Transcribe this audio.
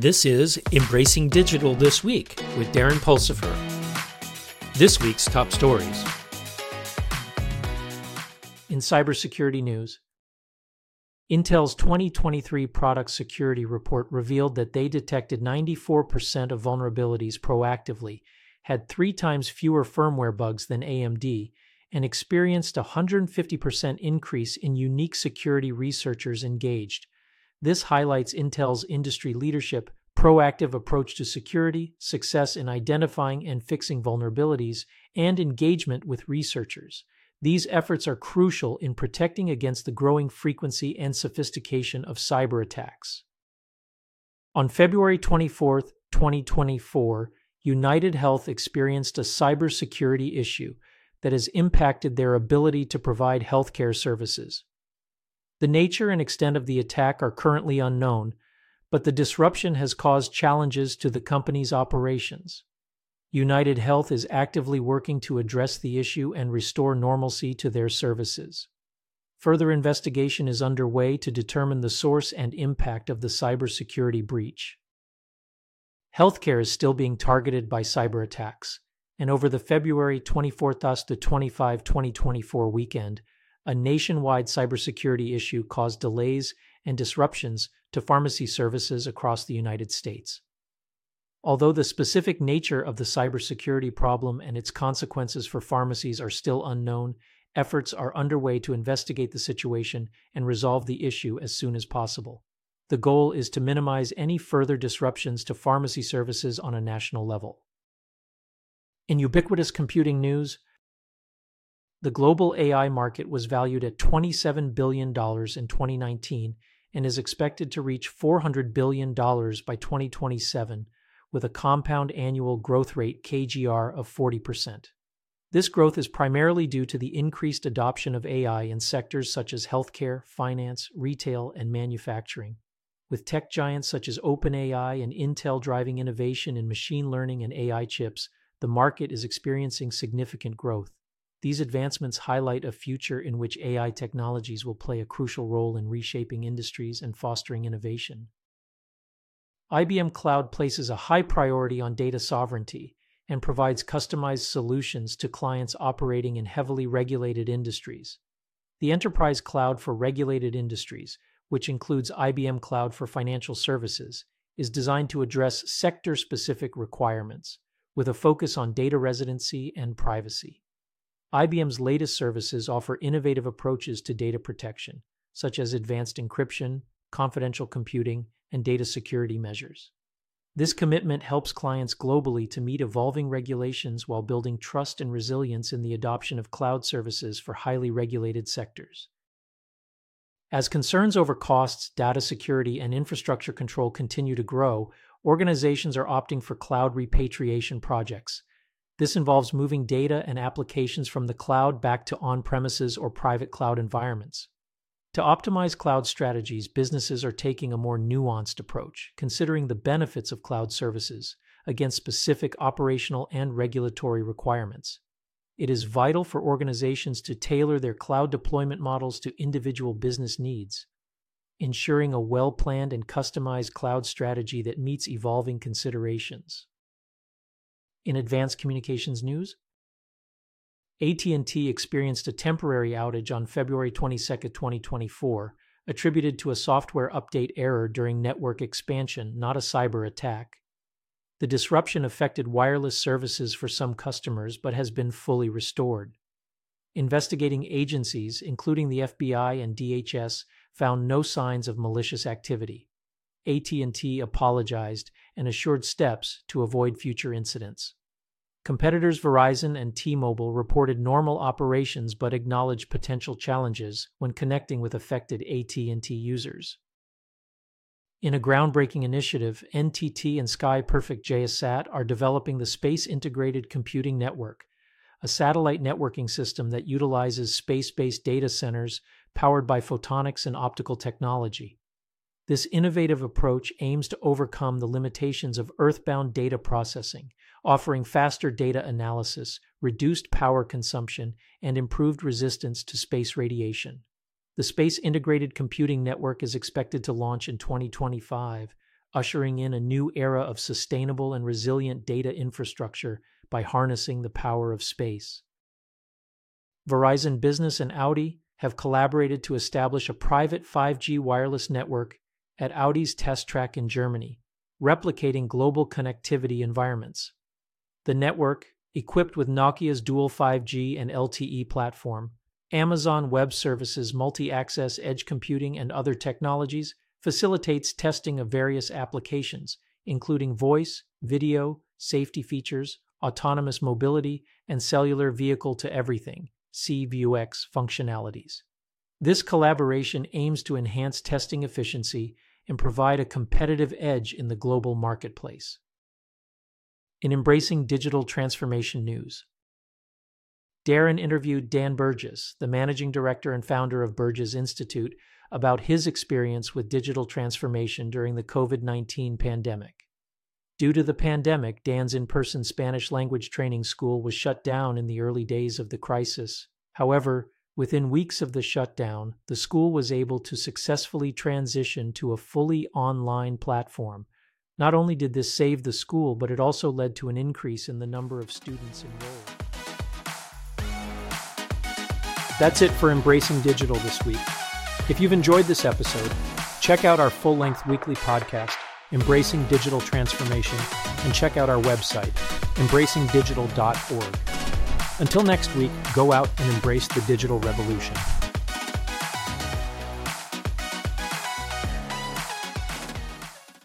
This is Embracing Digital This Week with Darren Pulsipher. This week's top stories. In cybersecurity news, Intel's 2023 product security report revealed that they detected 94% of vulnerabilities proactively, had three times fewer firmware bugs than AMD, and experienced a 150% increase in unique security researchers engaged. This highlights Intel's industry leadership, proactive approach to security, success in identifying and fixing vulnerabilities, and engagement with researchers. These efforts are crucial in protecting against the growing frequency and sophistication of cyber attacks. On February 24, 2024, United Health experienced a cybersecurity issue that has impacted their ability to provide healthcare services. The nature and extent of the attack are currently unknown, but the disruption has caused challenges to the company's operations. United Health is actively working to address the issue and restore normalcy to their services. Further investigation is underway to determine the source and impact of the cybersecurity breach. Healthcare is still being targeted by cyber attacks, and over the February 24th to 25, 2024 weekend, a nationwide cybersecurity issue caused delays and disruptions to pharmacy services across the United States. Although the specific nature of the cybersecurity problem and its consequences for pharmacies are still unknown, efforts are underway to investigate the situation and resolve the issue as soon as possible. The goal is to minimize any further disruptions to pharmacy services on a national level. In ubiquitous computing news, the global AI market was valued at $27 billion in 2019 and is expected to reach $400 billion by 2027, with a compound annual growth rate CAGR of 40%. This growth is primarily due to the increased adoption of AI in sectors such as healthcare, finance, retail, and manufacturing. With tech giants such as OpenAI and Intel driving innovation in machine learning and AI chips, the market is experiencing significant growth. These advancements highlight a future in which AI technologies will play a crucial role in reshaping industries and fostering innovation. IBM Cloud places a high priority on data sovereignty and provides customized solutions to clients operating in heavily regulated industries. The Enterprise Cloud for Regulated Industries, which includes IBM Cloud for Financial Services, is designed to address sector specific requirements with a focus on data residency and privacy. IBM's latest services offer innovative approaches to data protection, such as advanced encryption, confidential computing, and data security measures. This commitment helps clients globally to meet evolving regulations while building trust and resilience in the adoption of cloud services for highly regulated sectors. As concerns over costs, data security, and infrastructure control continue to grow, organizations are opting for cloud repatriation projects, this involves moving data and applications from the cloud back to on premises or private cloud environments. To optimize cloud strategies, businesses are taking a more nuanced approach, considering the benefits of cloud services against specific operational and regulatory requirements. It is vital for organizations to tailor their cloud deployment models to individual business needs, ensuring a well planned and customized cloud strategy that meets evolving considerations. In advanced communications news, AT&T experienced a temporary outage on February 22, 2024, attributed to a software update error during network expansion, not a cyber attack. The disruption affected wireless services for some customers but has been fully restored. Investigating agencies, including the FBI and DHS, found no signs of malicious activity. AT&T apologized and assured steps to avoid future incidents. Competitors Verizon and T-Mobile reported normal operations but acknowledged potential challenges when connecting with affected AT&T users. In a groundbreaking initiative, NTT and Sky Perfect JSAT are developing the Space Integrated Computing Network, a satellite networking system that utilizes space-based data centers powered by photonics and optical technology. This innovative approach aims to overcome the limitations of earthbound data processing, offering faster data analysis, reduced power consumption, and improved resistance to space radiation. The Space Integrated Computing Network is expected to launch in 2025, ushering in a new era of sustainable and resilient data infrastructure by harnessing the power of space. Verizon Business and Audi have collaborated to establish a private 5G wireless network at Audi's test track in Germany, replicating global connectivity environments. The network, equipped with Nokia's dual 5G and LTE platform, Amazon Web Services multi access edge computing, and other technologies, facilitates testing of various applications, including voice, video, safety features, autonomous mobility, and cellular vehicle to everything C-V2X functionalities. This collaboration aims to enhance testing efficiency and provide a competitive edge in the global marketplace. In embracing digital transformation news, Darren interviewed Dan Burgess, the managing director and founder of Burgess Institute, about his experience with digital transformation during the COVID 19 pandemic. Due to the pandemic, Dan's in person Spanish language training school was shut down in the early days of the crisis. However, within weeks of the shutdown, the school was able to successfully transition to a fully online platform. Not only did this save the school, but it also led to an increase in the number of students enrolled. That's it for Embracing Digital this week. If you've enjoyed this episode, check out our full length weekly podcast, Embracing Digital Transformation, and check out our website, embracingdigital.org. Until next week, go out and embrace the digital revolution.